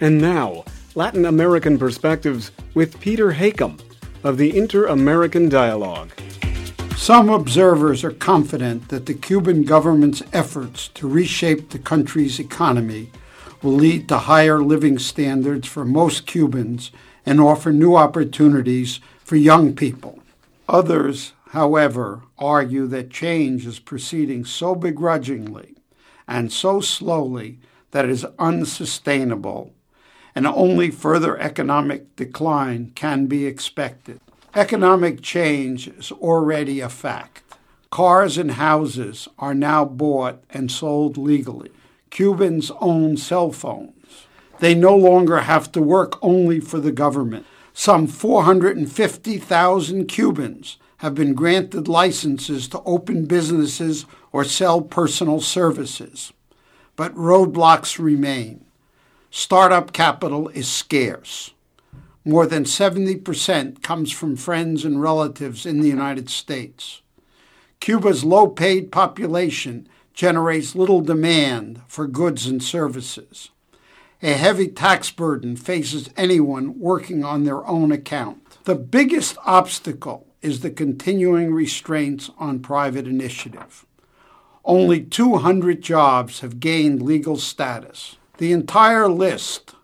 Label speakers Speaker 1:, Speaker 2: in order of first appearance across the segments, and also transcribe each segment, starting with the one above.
Speaker 1: And now, Latin American Perspectives with Peter Hakim of the Inter American Dialogue.
Speaker 2: Some observers are confident that the Cuban government's efforts to reshape the country's economy will lead to higher living standards for most Cubans and offer new opportunities for young people. Others, however, argue that change is proceeding so begrudgingly and so slowly that it is unsustainable, and only further economic decline can be expected. Economic change is already a fact. Cars and houses are now bought and sold legally. Cubans own cell phones. They no longer have to work only for the government. Some 450,000 Cubans have been granted licenses to open businesses or sell personal services. But roadblocks remain. Startup capital is scarce. More than 70% comes from friends and relatives in the United States. Cuba's low paid population generates little demand for goods and services. A heavy tax burden faces anyone working on their own account. The biggest obstacle is the continuing restraints on private initiative. Only 200 jobs have gained legal status. The entire list,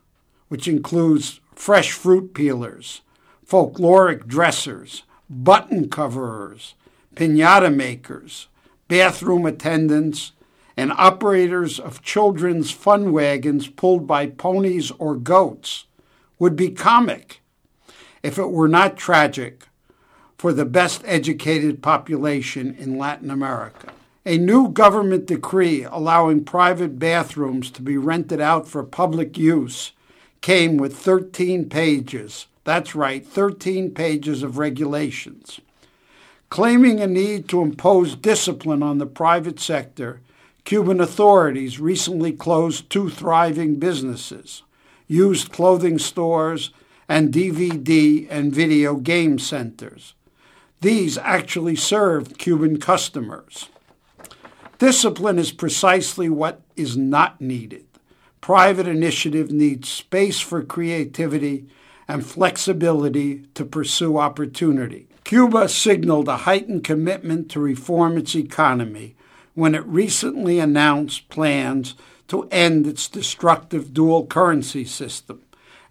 Speaker 2: which includes fresh fruit peelers, folkloric dressers, button coverers, pinata makers, bathroom attendants, and operators of children's fun wagons pulled by ponies or goats would be comic if it were not tragic for the best educated population in Latin America. A new government decree allowing private bathrooms to be rented out for public use came with 13 pages. That's right, 13 pages of regulations. Claiming a need to impose discipline on the private sector, Cuban authorities recently closed two thriving businesses, used clothing stores, and DVD and video game centers. These actually served Cuban customers. Discipline is precisely what is not needed. Private initiative needs space for creativity and flexibility to pursue opportunity. Cuba signaled a heightened commitment to reform its economy when it recently announced plans to end its destructive dual currency system,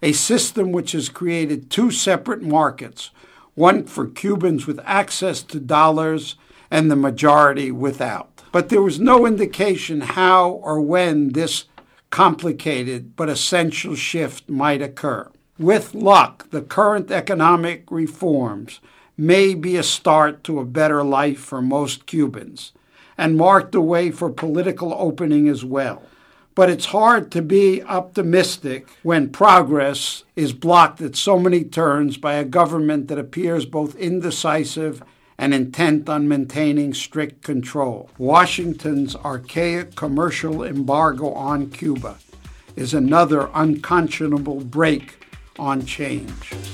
Speaker 2: a system which has created two separate markets one for Cubans with access to dollars and the majority without. But there was no indication how or when this complicated but essential shift might occur. With luck, the current economic reforms may be a start to a better life for most Cubans and mark the way for political opening as well. But it's hard to be optimistic when progress is blocked at so many turns by a government that appears both indecisive and intent on maintaining strict control. Washington's archaic commercial embargo on Cuba is another unconscionable brake on change.